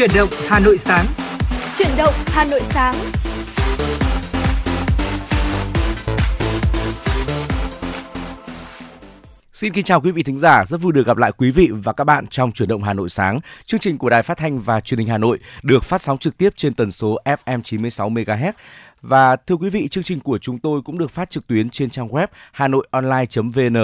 Chuyển động Hà Nội sáng. Chuyển động Hà Nội sáng. Xin kính chào quý vị thính giả, rất vui được gặp lại quý vị và các bạn trong chuyển động Hà Nội sáng. Chương trình của Đài Phát thanh và Truyền hình Hà Nội được phát sóng trực tiếp trên tần số FM 96 MHz và thưa quý vị, chương trình của chúng tôi cũng được phát trực tuyến trên trang web hanoionline.vn.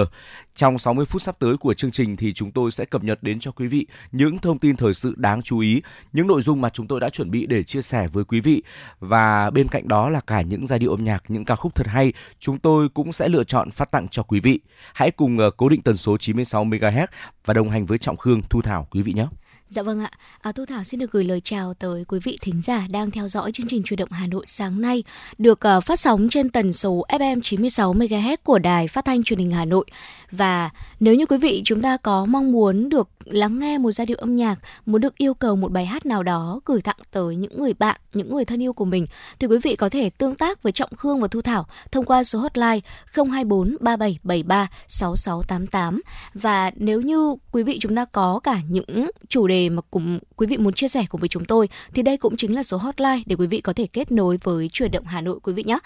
Trong 60 phút sắp tới của chương trình thì chúng tôi sẽ cập nhật đến cho quý vị những thông tin thời sự đáng chú ý, những nội dung mà chúng tôi đã chuẩn bị để chia sẻ với quý vị. Và bên cạnh đó là cả những giai điệu âm nhạc, những ca khúc thật hay, chúng tôi cũng sẽ lựa chọn phát tặng cho quý vị. Hãy cùng ờ, cố định tần số 96 MHz và đồng hành với Trọng Khương, Thu Thảo quý vị nhé. Dạ vâng ạ, à, Thu Thảo xin được gửi lời chào tới quý vị thính giả đang theo dõi chương trình truyền động Hà Nội sáng nay được uh, phát sóng trên tần số FM 96 MHz của Đài Phát thanh Truyền hình Hà Nội. Và nếu như quý vị chúng ta có mong muốn được lắng nghe một giai điệu âm nhạc, muốn được yêu cầu một bài hát nào đó gửi tặng tới những người bạn, những người thân yêu của mình thì quý vị có thể tương tác với Trọng Khương và Thu Thảo thông qua số hotline 024 3773 6688 và nếu như quý vị chúng ta có cả những chủ đề mà cùng quý vị muốn chia sẻ cùng với chúng tôi thì đây cũng chính là số hotline để quý vị có thể kết nối với chuyển động Hà Nội quý vị nhé.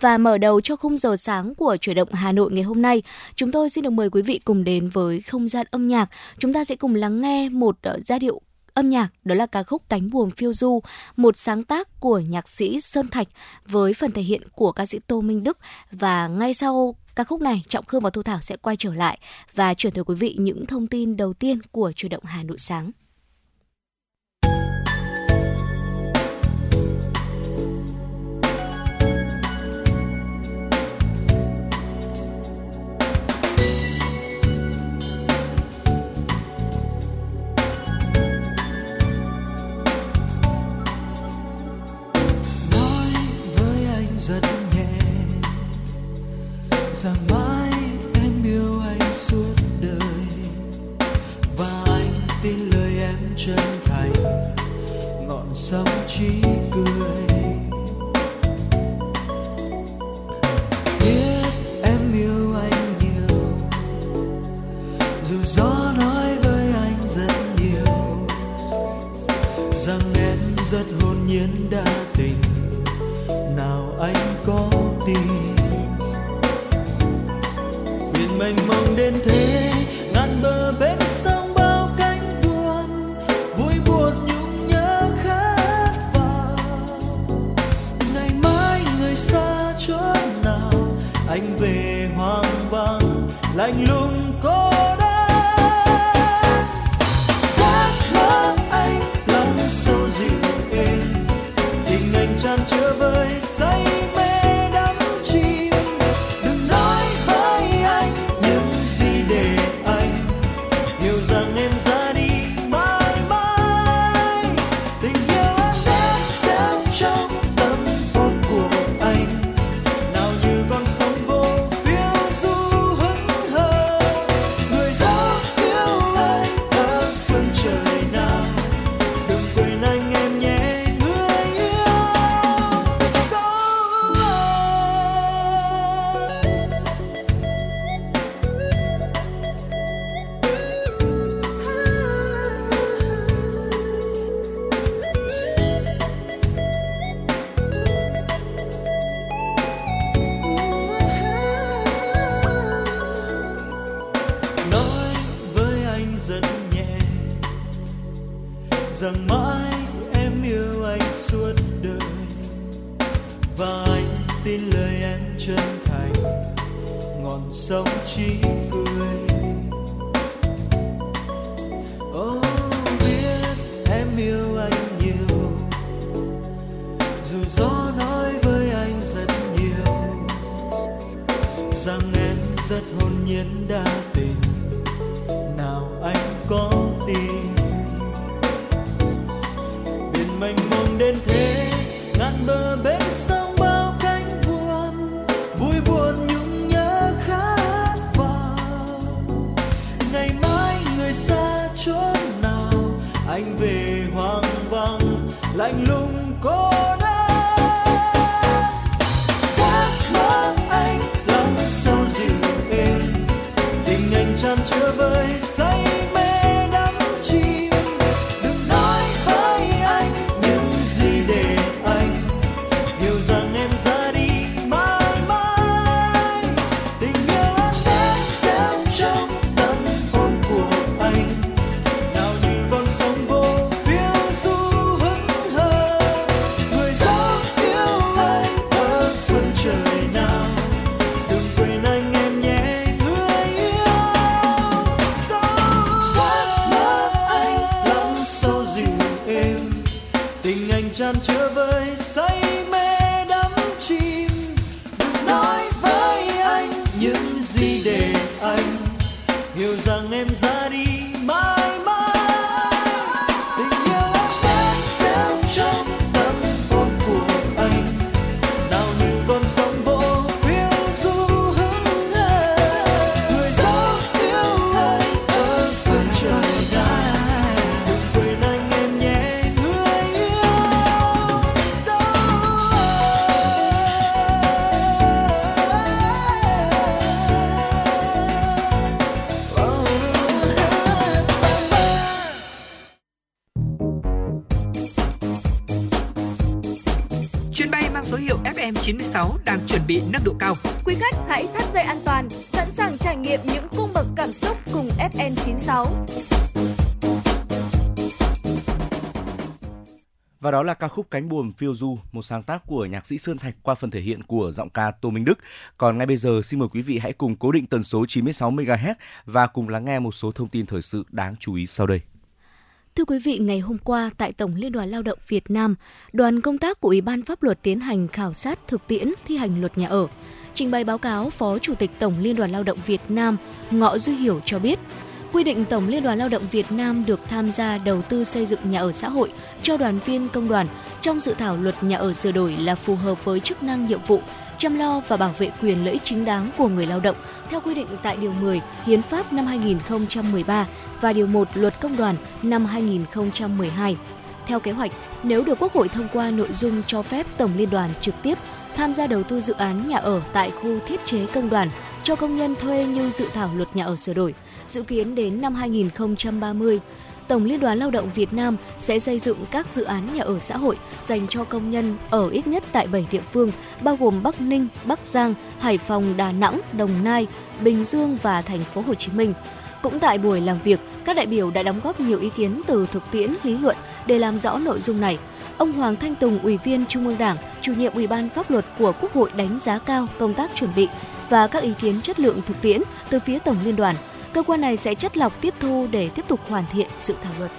Và mở đầu cho khung giờ sáng của chuyển động Hà Nội ngày hôm nay, chúng tôi xin được mời quý vị cùng đến với không gian âm nhạc. Chúng ta sẽ cùng lắng nghe một ờ, giai điệu âm nhạc đó là ca khúc Cánh buồm phiêu du, một sáng tác của nhạc sĩ Sơn Thạch với phần thể hiện của ca sĩ Tô Minh Đức và ngay sau ca khúc này Trọng Khương và Thu Thảo sẽ quay trở lại và chuyển tới quý vị những thông tin đầu tiên của chuyển động Hà Nội sáng. Là ca khúc Cánh buồm phiêu du, một sáng tác của nhạc sĩ Sơn Thạch qua phần thể hiện của giọng ca Tô Minh Đức. Còn ngay bây giờ xin mời quý vị hãy cùng cố định tần số 96 MHz và cùng lắng nghe một số thông tin thời sự đáng chú ý sau đây. Thưa quý vị, ngày hôm qua tại Tổng Liên đoàn Lao động Việt Nam, đoàn công tác của Ủy ban Pháp luật tiến hành khảo sát thực tiễn thi hành luật nhà ở. Trình bày báo cáo, Phó Chủ tịch Tổng Liên đoàn Lao động Việt Nam Ngọ Duy Hiểu cho biết, quy định Tổng Liên đoàn Lao động Việt Nam được tham gia đầu tư xây dựng nhà ở xã hội cho đoàn viên công đoàn trong dự thảo luật nhà ở sửa đổi là phù hợp với chức năng nhiệm vụ, chăm lo và bảo vệ quyền lợi ích chính đáng của người lao động theo quy định tại Điều 10 Hiến pháp năm 2013 và Điều 1 Luật Công đoàn năm 2012. Theo kế hoạch, nếu được Quốc hội thông qua nội dung cho phép Tổng Liên đoàn trực tiếp tham gia đầu tư dự án nhà ở tại khu thiết chế công đoàn cho công nhân thuê như dự thảo luật nhà ở sửa đổi, dự kiến đến năm 2030, Tổng Liên đoàn Lao động Việt Nam sẽ xây dựng các dự án nhà ở xã hội dành cho công nhân ở ít nhất tại 7 địa phương, bao gồm Bắc Ninh, Bắc Giang, Hải Phòng, Đà Nẵng, Đồng Nai, Bình Dương và thành phố Hồ Chí Minh. Cũng tại buổi làm việc, các đại biểu đã đóng góp nhiều ý kiến từ thực tiễn lý luận để làm rõ nội dung này. Ông Hoàng Thanh Tùng, Ủy viên Trung ương Đảng, chủ nhiệm Ủy ban Pháp luật của Quốc hội đánh giá cao công tác chuẩn bị và các ý kiến chất lượng thực tiễn từ phía Tổng Liên đoàn. Cơ quan này sẽ chất lọc tiếp thu để tiếp tục hoàn thiện dự thảo luật.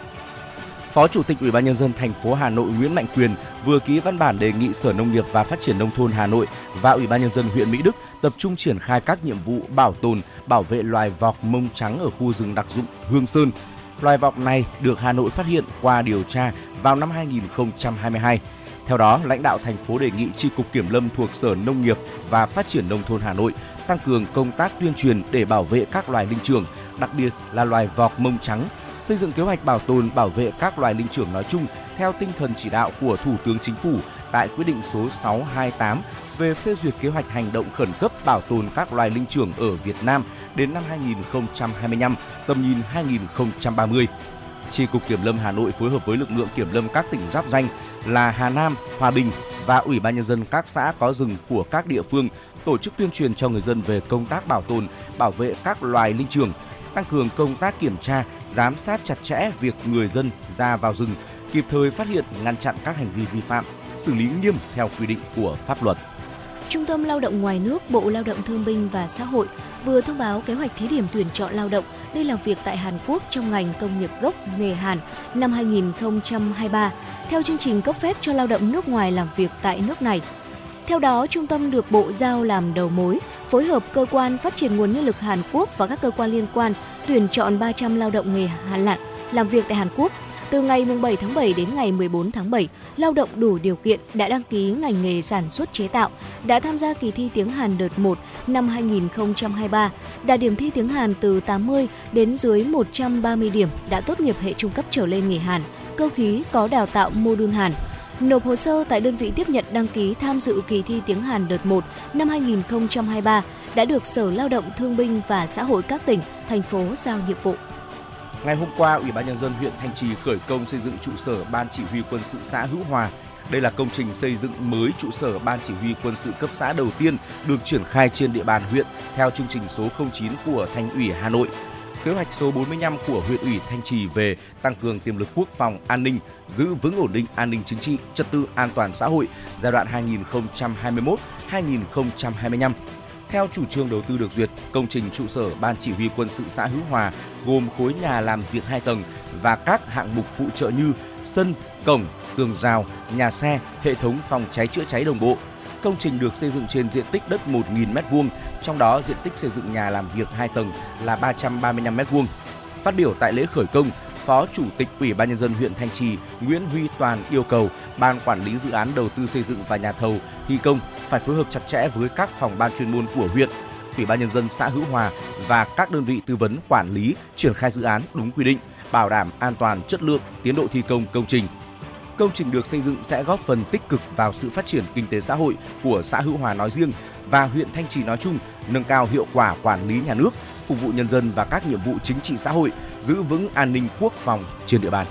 Phó Chủ tịch Ủy ban nhân dân thành phố Hà Nội Nguyễn Mạnh Quyền vừa ký văn bản đề nghị Sở Nông nghiệp và Phát triển nông thôn Hà Nội và Ủy ban nhân dân huyện Mỹ Đức tập trung triển khai các nhiệm vụ bảo tồn, bảo vệ loài vọc mông trắng ở khu rừng đặc dụng Hương Sơn. Loài vọc này được Hà Nội phát hiện qua điều tra vào năm 2022. Theo đó, lãnh đạo thành phố đề nghị tri cục Kiểm lâm thuộc Sở Nông nghiệp và Phát triển nông thôn Hà Nội tăng cường công tác tuyên truyền để bảo vệ các loài linh trưởng, đặc biệt là loài vọc mông trắng, xây dựng kế hoạch bảo tồn bảo vệ các loài linh trưởng nói chung theo tinh thần chỉ đạo của Thủ tướng Chính phủ tại quyết định số 628 về phê duyệt kế hoạch hành động khẩn cấp bảo tồn các loài linh trưởng ở Việt Nam đến năm 2025, tầm nhìn 2030. Chi cục Kiểm lâm Hà Nội phối hợp với lực lượng kiểm lâm các tỉnh giáp danh là Hà Nam, Hòa Bình và Ủy ban nhân dân các xã có rừng của các địa phương tổ chức tuyên truyền cho người dân về công tác bảo tồn, bảo vệ các loài linh trưởng, tăng cường công tác kiểm tra, giám sát chặt chẽ việc người dân ra vào rừng, kịp thời phát hiện, ngăn chặn các hành vi vi phạm, xử lý nghiêm theo quy định của pháp luật. Trung tâm Lao động ngoài nước, Bộ Lao động Thương binh và Xã hội vừa thông báo kế hoạch thí điểm tuyển chọn lao động đi làm việc tại Hàn Quốc trong ngành công nghiệp gốc nghề Hàn năm 2023 theo chương trình cấp phép cho lao động nước ngoài làm việc tại nước này. Theo đó, trung tâm được Bộ giao làm đầu mối, phối hợp cơ quan phát triển nguồn nhân lực Hàn Quốc và các cơ quan liên quan tuyển chọn 300 lao động nghề Hàn Lạn làm việc tại Hàn Quốc. Từ ngày 7 tháng 7 đến ngày 14 tháng 7, lao động đủ điều kiện đã đăng ký ngành nghề sản xuất chế tạo, đã tham gia kỳ thi tiếng Hàn đợt 1 năm 2023, đạt điểm thi tiếng Hàn từ 80 đến dưới 130 điểm, đã tốt nghiệp hệ trung cấp trở lên nghề Hàn, cơ khí có đào tạo mô đun Hàn, nộp hồ sơ tại đơn vị tiếp nhận đăng ký tham dự kỳ thi tiếng Hàn đợt 1 năm 2023 đã được Sở Lao động Thương binh và Xã hội các tỉnh, thành phố giao nhiệm vụ. Ngày hôm qua, Ủy ban nhân dân huyện Thanh Trì khởi công xây dựng trụ sở Ban Chỉ huy Quân sự xã Hữu Hòa. Đây là công trình xây dựng mới trụ sở Ban Chỉ huy Quân sự cấp xã đầu tiên được triển khai trên địa bàn huyện theo chương trình số 09 của Thành ủy Hà Nội. Kế hoạch số 45 của huyện ủy Thanh Trì về tăng cường tiềm lực quốc phòng an ninh, giữ vững ổn định an ninh chính trị, trật tự an toàn xã hội giai đoạn 2021-2025 theo chủ trương đầu tư được duyệt, công trình trụ sở Ban Chỉ huy Quân sự xã Hữu Hòa gồm khối nhà làm việc 2 tầng và các hạng mục phụ trợ như sân, cổng, tường rào, nhà xe, hệ thống phòng cháy chữa cháy đồng bộ. Công trình được xây dựng trên diện tích đất 1.000 m2, trong đó diện tích xây dựng nhà làm việc 2 tầng là 335 m2. Phát biểu tại lễ khởi công, Phó Chủ tịch Ủy ban nhân dân huyện Thanh Trì Nguyễn Huy Toàn yêu cầu Ban quản lý dự án đầu tư xây dựng và nhà thầu thi công phải phối hợp chặt chẽ với các phòng ban chuyên môn của huyện, Ủy ban nhân dân xã Hữu Hòa và các đơn vị tư vấn quản lý triển khai dự án đúng quy định, bảo đảm an toàn, chất lượng, tiến độ thi công công trình. Công trình được xây dựng sẽ góp phần tích cực vào sự phát triển kinh tế xã hội của xã Hữu Hòa nói riêng và huyện Thanh Trì nói chung, nâng cao hiệu quả quản lý nhà nước, phục vụ nhân dân và các nhiệm vụ chính trị xã hội, giữ vững an ninh quốc phòng trên địa bàn.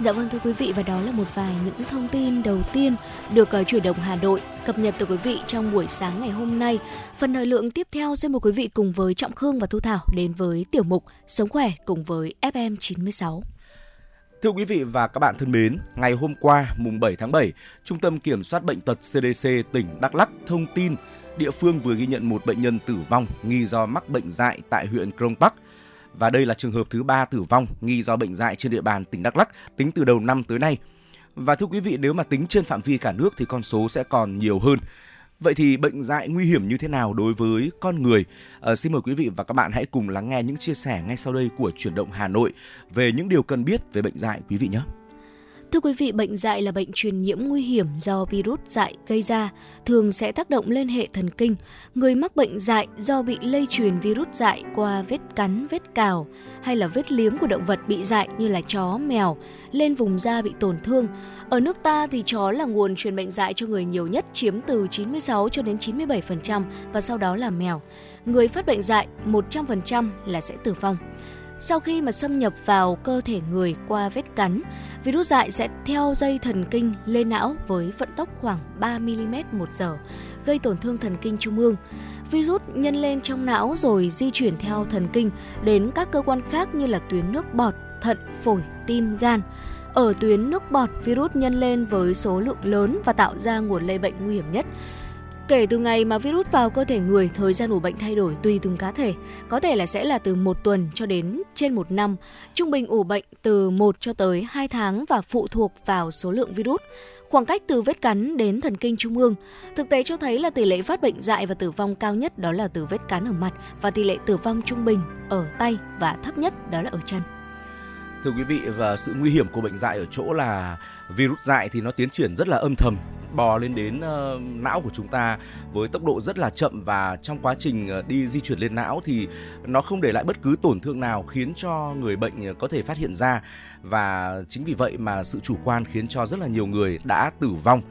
Dạ vâng thưa quý vị và đó là một vài những thông tin đầu tiên được uh, chuyển động Hà Nội cập nhật từ quý vị trong buổi sáng ngày hôm nay. Phần thời lượng tiếp theo xin mời quý vị cùng với Trọng Khương và Thu Thảo đến với tiểu mục Sống khỏe cùng với FM 96. Thưa quý vị và các bạn thân mến, ngày hôm qua, mùng 7 tháng 7, Trung tâm Kiểm soát Bệnh tật CDC tỉnh Đắk Lắk thông tin địa phương vừa ghi nhận một bệnh nhân tử vong nghi do mắc bệnh dại tại huyện Krông Park. Và đây là trường hợp thứ ba tử vong nghi do bệnh dại trên địa bàn tỉnh Đắk Lắk tính từ đầu năm tới nay. Và thưa quý vị, nếu mà tính trên phạm vi cả nước thì con số sẽ còn nhiều hơn. Vậy thì bệnh dại nguy hiểm như thế nào đối với con người? À, xin mời quý vị và các bạn hãy cùng lắng nghe những chia sẻ ngay sau đây của chuyển động Hà Nội về những điều cần biết về bệnh dại quý vị nhé. Thưa quý vị, bệnh dại là bệnh truyền nhiễm nguy hiểm do virus dại gây ra, thường sẽ tác động lên hệ thần kinh. Người mắc bệnh dại do bị lây truyền virus dại qua vết cắn, vết cào hay là vết liếm của động vật bị dại như là chó, mèo lên vùng da bị tổn thương. Ở nước ta thì chó là nguồn truyền bệnh dại cho người nhiều nhất chiếm từ 96 cho đến 97% và sau đó là mèo. Người phát bệnh dại 100% là sẽ tử vong. Sau khi mà xâm nhập vào cơ thể người qua vết cắn, virus dại sẽ theo dây thần kinh lên não với vận tốc khoảng 3 mm một giờ, gây tổn thương thần kinh trung ương. Virus nhân lên trong não rồi di chuyển theo thần kinh đến các cơ quan khác như là tuyến nước bọt, thận, phổi, tim, gan. Ở tuyến nước bọt, virus nhân lên với số lượng lớn và tạo ra nguồn lây bệnh nguy hiểm nhất. Kể từ ngày mà virus vào cơ thể người, thời gian ủ bệnh thay đổi tùy từng cá thể. Có thể là sẽ là từ một tuần cho đến trên một năm. Trung bình ủ bệnh từ 1 cho tới 2 tháng và phụ thuộc vào số lượng virus. Khoảng cách từ vết cắn đến thần kinh trung ương. Thực tế cho thấy là tỷ lệ phát bệnh dại và tử vong cao nhất đó là từ vết cắn ở mặt và tỷ lệ tử vong trung bình ở tay và thấp nhất đó là ở chân. Thưa quý vị và sự nguy hiểm của bệnh dại ở chỗ là virus dại thì nó tiến triển rất là âm thầm bò lên đến uh, não của chúng ta với tốc độ rất là chậm và trong quá trình uh, đi di chuyển lên não thì nó không để lại bất cứ tổn thương nào khiến cho người bệnh ờ, có thể phát hiện ra và chính vì vậy mà sự chủ quan khiến cho rất là nhiều người đã tử vong.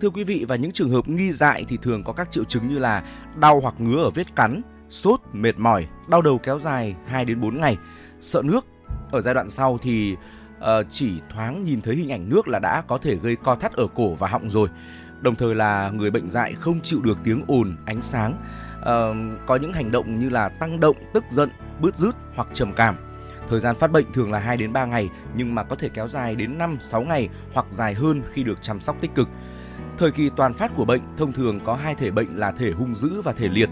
Thưa quý vị và những trường hợp nghi dại thì thường có các triệu chứng như là đau hoặc ngứa ở vết cắn, sốt, mệt mỏi, đau đầu kéo dài 2 đến 4 ngày, sợ nước. Ở giai đoạn sau thì uh, chỉ thoáng nhìn thấy hình ảnh nước là đã có thể gây co thắt ở cổ và họng rồi. Đồng thời là người bệnh dại không chịu được tiếng ồn, ánh sáng, uh, có những hành động như là tăng động, tức giận, bứt rứt hoặc trầm cảm. Thời gian phát bệnh thường là 2 đến 3 ngày nhưng mà có thể kéo dài đến 5 6 ngày hoặc dài hơn khi được chăm sóc tích cực. Thời kỳ toàn phát của bệnh thông thường có hai thể bệnh là thể hung dữ và thể liệt.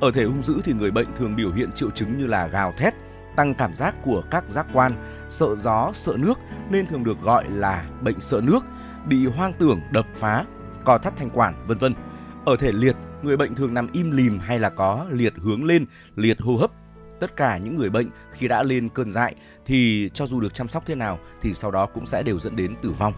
Ở thể hung dữ thì người bệnh thường biểu hiện triệu chứng như là gào thét, tăng cảm giác của các giác quan, sợ gió, sợ nước nên thường được gọi là bệnh sợ nước, bị hoang tưởng, đập phá, co thắt thanh quản, vân vân. Ở thể liệt, người bệnh thường nằm im lìm hay là có liệt hướng lên, liệt hô hấp. Tất cả những người bệnh khi đã lên cơn dại thì cho dù được chăm sóc thế nào thì sau đó cũng sẽ đều dẫn đến tử vong.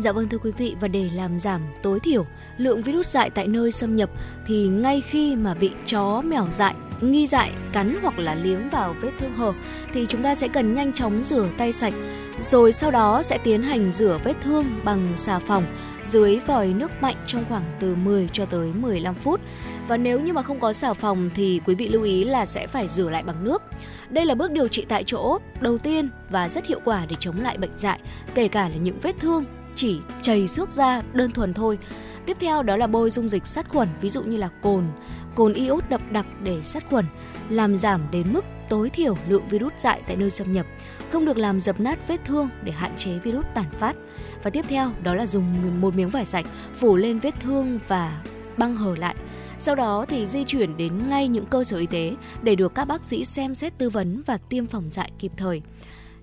Dạ vâng thưa quý vị và để làm giảm tối thiểu lượng virus dại tại nơi xâm nhập thì ngay khi mà bị chó mèo dại nghi dại cắn hoặc là liếm vào vết thương hở thì chúng ta sẽ cần nhanh chóng rửa tay sạch rồi sau đó sẽ tiến hành rửa vết thương bằng xà phòng dưới vòi nước mạnh trong khoảng từ 10 cho tới 15 phút. Và nếu như mà không có xà phòng thì quý vị lưu ý là sẽ phải rửa lại bằng nước. Đây là bước điều trị tại chỗ đầu tiên và rất hiệu quả để chống lại bệnh dại, kể cả là những vết thương chỉ chảy xước da đơn thuần thôi. Tiếp theo đó là bôi dung dịch sát khuẩn, ví dụ như là cồn, cồn iốt đậm đặc để sát khuẩn, làm giảm đến mức tối thiểu lượng virus dại tại nơi xâm nhập, không được làm dập nát vết thương để hạn chế virus tàn phát. Và tiếp theo đó là dùng một miếng vải sạch phủ lên vết thương và băng hở lại. Sau đó thì di chuyển đến ngay những cơ sở y tế để được các bác sĩ xem xét tư vấn và tiêm phòng dại kịp thời.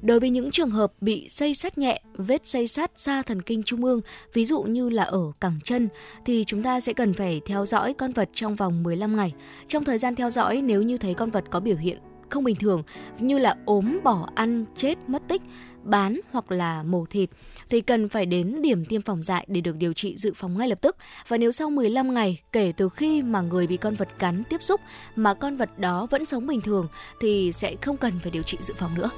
Đối với những trường hợp bị xây sát nhẹ, vết xây sát xa thần kinh trung ương, ví dụ như là ở cẳng chân, thì chúng ta sẽ cần phải theo dõi con vật trong vòng 15 ngày. Trong thời gian theo dõi, nếu như thấy con vật có biểu hiện không bình thường như là ốm, bỏ ăn, chết, mất tích, bán hoặc là mổ thịt thì cần phải đến điểm tiêm phòng dại để được điều trị dự phòng ngay lập tức. Và nếu sau 15 ngày kể từ khi mà người bị con vật cắn tiếp xúc mà con vật đó vẫn sống bình thường thì sẽ không cần phải điều trị dự phòng nữa.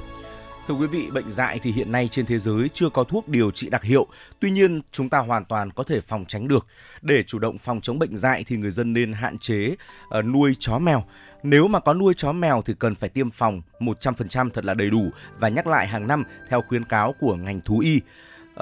Thưa quý vị, bệnh dại thì hiện nay trên thế giới chưa có thuốc điều trị đặc hiệu. Tuy nhiên, chúng ta hoàn toàn có thể phòng tránh được. Để chủ động phòng chống bệnh dại thì người dân nên hạn chế uh, nuôi chó mèo. Nếu mà có nuôi chó mèo thì cần phải tiêm phòng 100% thật là đầy đủ và nhắc lại hàng năm theo khuyến cáo của ngành thú y.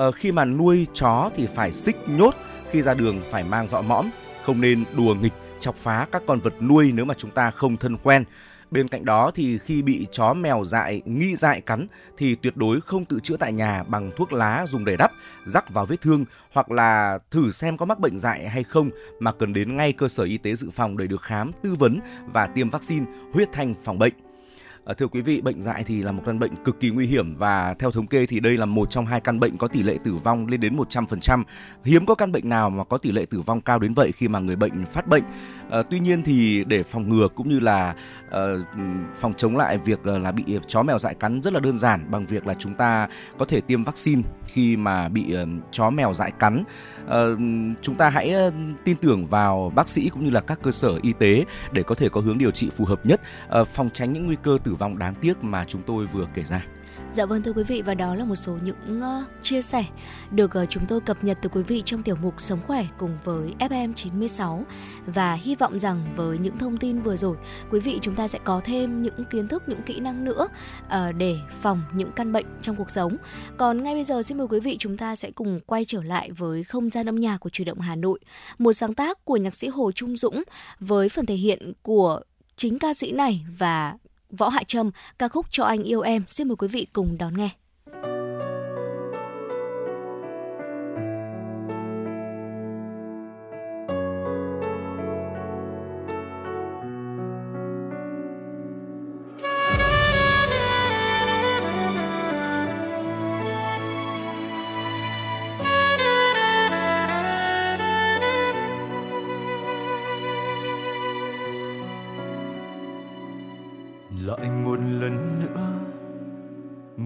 Uh, khi mà nuôi chó thì phải xích nhốt, khi ra đường phải mang dọ mõm, không nên đùa nghịch chọc phá các con vật nuôi nếu mà chúng ta không thân quen. Bên cạnh đó thì khi bị chó mèo dại nghi dại cắn thì tuyệt đối không tự chữa tại nhà bằng thuốc lá dùng để đắp, rắc vào vết thương hoặc là thử xem có mắc bệnh dại hay không mà cần đến ngay cơ sở y tế dự phòng để được khám, tư vấn và tiêm vaccine huyết thanh phòng bệnh. Ờ, thưa quý vị, bệnh dại thì là một căn bệnh cực kỳ nguy hiểm và theo thống kê thì đây là một trong hai căn bệnh có tỷ lệ tử vong lên đến 100%. Hiếm có căn bệnh nào mà có tỷ lệ tử vong cao đến vậy khi mà người bệnh phát bệnh. À, tuy nhiên thì để phòng ngừa cũng như là uh, phòng chống lại việc uh, là bị chó mèo dại cắn rất là đơn giản bằng việc là chúng ta có thể tiêm vaccine khi mà bị uh, chó mèo dại cắn. Uh, chúng ta hãy uh, tin tưởng vào bác sĩ cũng như là các cơ sở y tế để có thể có hướng điều trị phù hợp nhất, uh, phòng tránh những nguy cơ tử vong đáng tiếc mà chúng tôi vừa kể ra. Dạ vâng thưa quý vị và đó là một số những uh, chia sẻ được uh, chúng tôi cập nhật từ quý vị trong tiểu mục Sống khỏe cùng với FM 96 và hy vọng rằng với những thông tin vừa rồi quý vị chúng ta sẽ có thêm những kiến thức những kỹ năng nữa uh, để phòng những căn bệnh trong cuộc sống. Còn ngay bây giờ xin mời quý vị chúng ta sẽ cùng quay trở lại với không gian âm nhạc của Chủ động Hà Nội, một sáng tác của nhạc sĩ Hồ Trung Dũng với phần thể hiện của chính ca sĩ này và Võ Hạ Trâm, ca khúc Cho anh yêu em. Xin mời quý vị cùng đón nghe.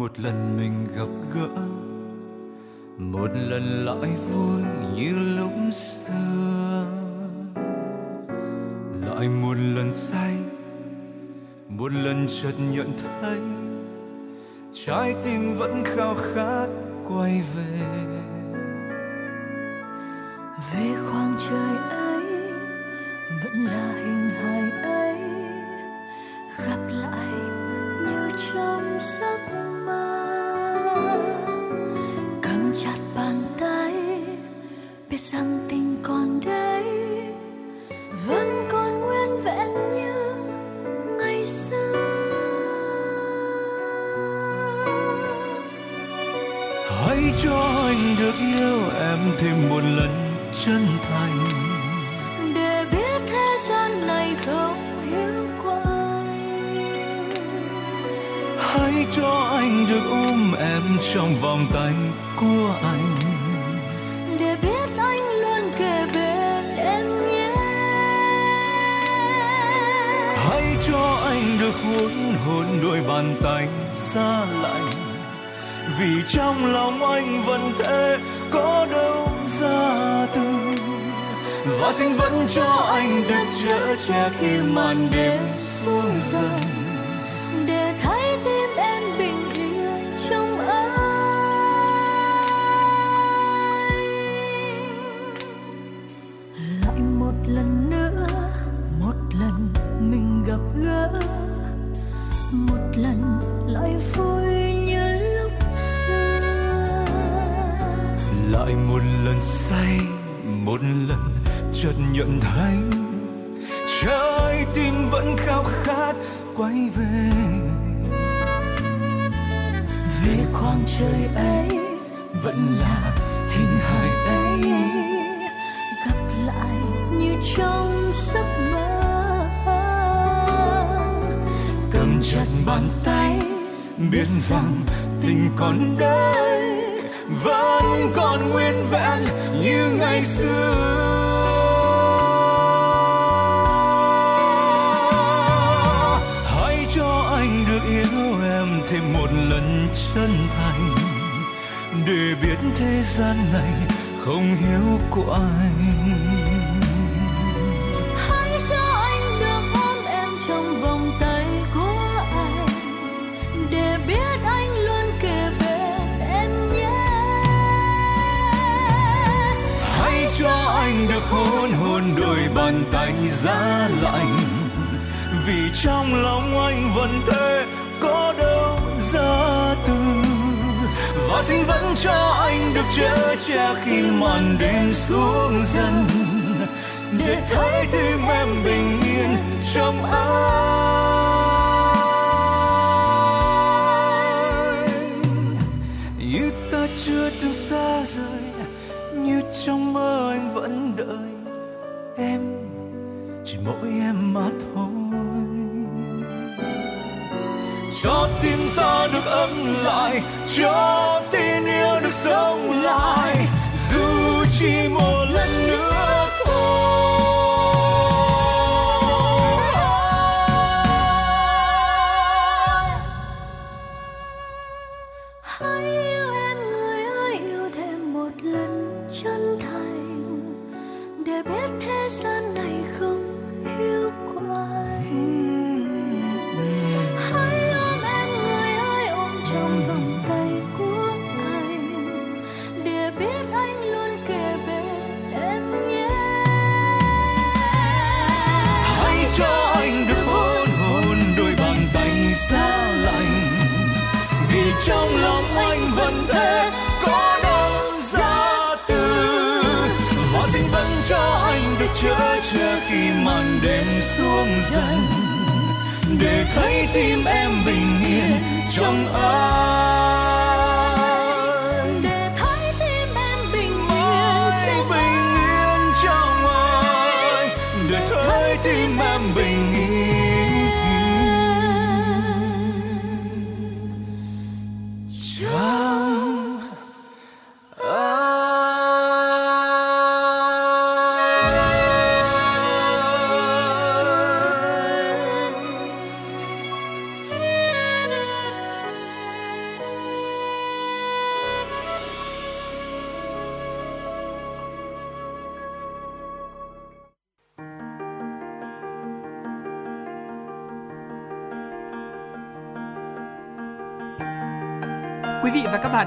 Một lần mình gặp gỡ, một lần lại vui như lúc xưa. Lại một lần say, một lần chợt nhận thấy, trái tim vẫn khao khát quay về. Về khoảng trời ấy, vẫn là hình hài rằng tình còn đây vẫn còn nguyên vẹn như ngày xưa. Hãy cho anh được yêu em thêm một lần chân thành. Để biết thế gian này không hiểu qua hãy cho anh được ôm em trong vòng tay của anh đôi bàn tay xa lạnh. Vì trong lòng anh vẫn thế, có đâu ra từ. Và xin vẫn cho anh được chở che khi màn đêm xuống dần. Không hiếu của anh hãy cho anh được ôm em trong vòng tay của anh để biết anh luôn kề bên em nhé. Hãy cho anh được hôn hôn đôi bàn tay giá lạnh vì trong lòng anh vẫn thế xin vẫn cho anh được chở che khi màn đêm xuống dần. Để thấy tim em bình yên trong anh. Như ta chưa từng xa rời, như trong mơ anh vẫn đợi em. Chỉ mỗi em mà thôi. Cho tim ta được ấm lại, cho chở che khi màn đêm xuống dần, để thấy tim em bình yên trong anh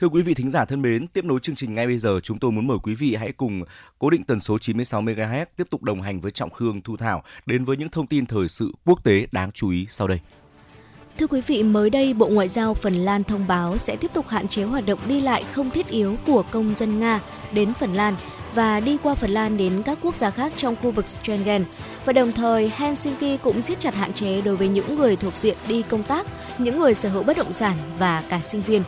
Thưa quý vị thính giả thân mến, tiếp nối chương trình ngay bây giờ, chúng tôi muốn mời quý vị hãy cùng cố định tần số 96 MHz tiếp tục đồng hành với Trọng Khương Thu Thảo đến với những thông tin thời sự quốc tế đáng chú ý sau đây. Thưa quý vị, mới đây Bộ Ngoại giao Phần Lan thông báo sẽ tiếp tục hạn chế hoạt động đi lại không thiết yếu của công dân Nga đến Phần Lan và đi qua Phần Lan đến các quốc gia khác trong khu vực Schengen. Và đồng thời, Helsinki cũng siết chặt hạn chế đối với những người thuộc diện đi công tác, những người sở hữu bất động sản và cả sinh viên.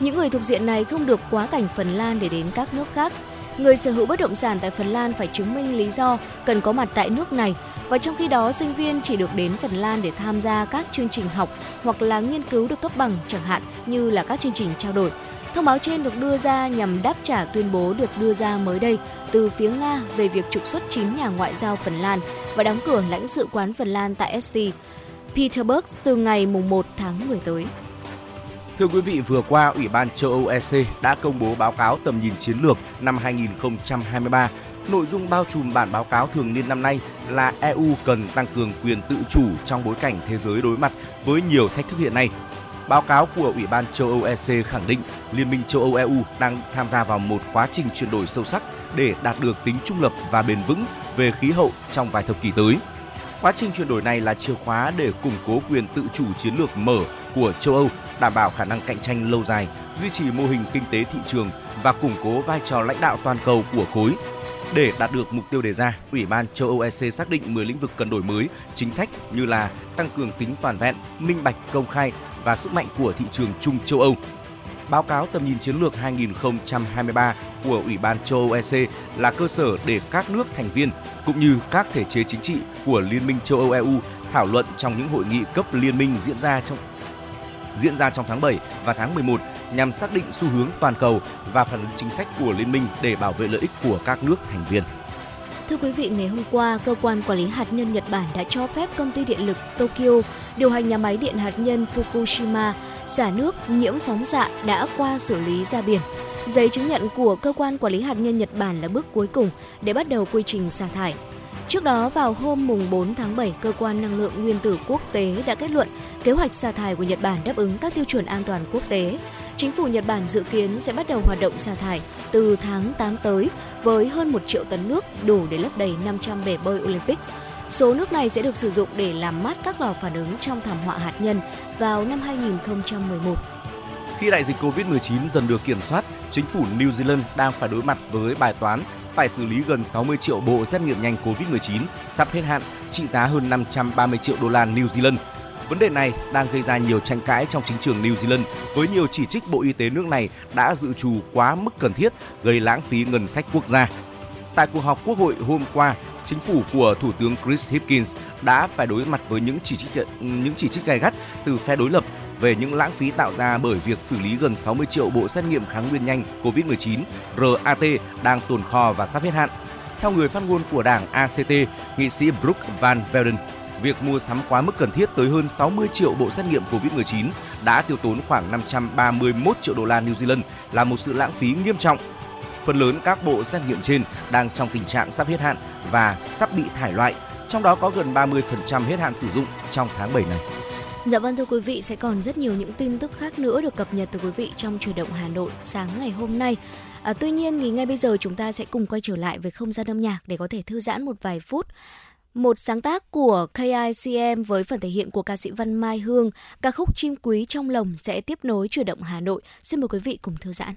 Những người thuộc diện này không được quá cảnh Phần Lan để đến các nước khác. Người sở hữu bất động sản tại Phần Lan phải chứng minh lý do cần có mặt tại nước này và trong khi đó, sinh viên chỉ được đến Phần Lan để tham gia các chương trình học hoặc là nghiên cứu được cấp bằng chẳng hạn như là các chương trình trao đổi. Thông báo trên được đưa ra nhằm đáp trả tuyên bố được đưa ra mới đây từ phía Nga về việc trục xuất 9 nhà ngoại giao Phần Lan và đóng cửa lãnh sự quán Phần Lan tại St. Petersburg từ ngày 1 tháng 10 tới. Thưa quý vị, vừa qua Ủy ban châu Âu EC đã công bố báo cáo tầm nhìn chiến lược năm 2023. Nội dung bao trùm bản báo cáo thường niên năm nay là EU cần tăng cường quyền tự chủ trong bối cảnh thế giới đối mặt với nhiều thách thức hiện nay. Báo cáo của Ủy ban châu Âu EC khẳng định Liên minh châu Âu EU đang tham gia vào một quá trình chuyển đổi sâu sắc để đạt được tính trung lập và bền vững về khí hậu trong vài thập kỷ tới. Quá trình chuyển đổi này là chìa khóa để củng cố quyền tự chủ chiến lược mở của châu Âu, đảm bảo khả năng cạnh tranh lâu dài, duy trì mô hình kinh tế thị trường và củng cố vai trò lãnh đạo toàn cầu của khối. Để đạt được mục tiêu đề ra, Ủy ban châu Âu EC xác định 10 lĩnh vực cần đổi mới chính sách như là tăng cường tính toàn vẹn, minh bạch, công khai và sức mạnh của thị trường chung châu Âu. Báo cáo tầm nhìn chiến lược 2023 của Ủy ban châu Âu EC là cơ sở để các nước thành viên cũng như các thể chế chính trị của Liên minh châu Âu EU thảo luận trong những hội nghị cấp liên minh diễn ra trong, diễn ra trong tháng 7 và tháng 11 nhằm xác định xu hướng toàn cầu và phản ứng chính sách của liên minh để bảo vệ lợi ích của các nước thành viên. Thưa quý vị, ngày hôm qua, cơ quan quản lý hạt nhân Nhật Bản đã cho phép công ty điện lực Tokyo điều hành nhà máy điện hạt nhân Fukushima xả nước nhiễm phóng xạ đã qua xử lý ra biển. Giấy chứng nhận của cơ quan quản lý hạt nhân Nhật Bản là bước cuối cùng để bắt đầu quy trình xả thải. Trước đó vào hôm mùng 4 tháng 7, cơ quan năng lượng nguyên tử quốc tế đã kết luận kế hoạch xả thải của Nhật Bản đáp ứng các tiêu chuẩn an toàn quốc tế. Chính phủ Nhật Bản dự kiến sẽ bắt đầu hoạt động xả thải từ tháng 8 tới với hơn 1 triệu tấn nước đủ để lấp đầy 500 bể bơi Olympic. Số nước này sẽ được sử dụng để làm mát các lò phản ứng trong thảm họa hạt nhân vào năm 2011. Khi đại dịch Covid-19 dần được kiểm soát, chính phủ New Zealand đang phải đối mặt với bài toán phải xử lý gần 60 triệu bộ xét nghiệm nhanh Covid-19 sắp hết hạn, trị giá hơn 530 triệu đô la New Zealand. Vấn đề này đang gây ra nhiều tranh cãi trong chính trường New Zealand với nhiều chỉ trích Bộ Y tế nước này đã dự trù quá mức cần thiết, gây lãng phí ngân sách quốc gia. Tại cuộc họp quốc hội hôm qua, chính phủ của Thủ tướng Chris Hipkins đã phải đối mặt với những chỉ trích những chỉ trích gay gắt từ phe đối lập về những lãng phí tạo ra bởi việc xử lý gần 60 triệu bộ xét nghiệm kháng nguyên nhanh COVID-19 RAT đang tồn kho và sắp hết hạn. Theo người phát ngôn của đảng ACT, nghị sĩ Brooke Van Velden, việc mua sắm quá mức cần thiết tới hơn 60 triệu bộ xét nghiệm COVID-19 đã tiêu tốn khoảng 531 triệu đô la New Zealand là một sự lãng phí nghiêm trọng. Phần lớn các bộ xét nghiệm trên đang trong tình trạng sắp hết hạn và sắp bị thải loại, trong đó có gần 30% hết hạn sử dụng trong tháng 7 này. Dạ vâng thưa quý vị sẽ còn rất nhiều những tin tức khác nữa được cập nhật từ quý vị trong chuyển động Hà Nội sáng ngày hôm nay. À, tuy nhiên thì ngay bây giờ chúng ta sẽ cùng quay trở lại với không gian âm nhạc để có thể thư giãn một vài phút. Một sáng tác của KICM với phần thể hiện của ca sĩ Văn Mai Hương, ca khúc Chim Quý trong lồng sẽ tiếp nối chuyển động Hà Nội. Xin mời quý vị cùng thư giãn.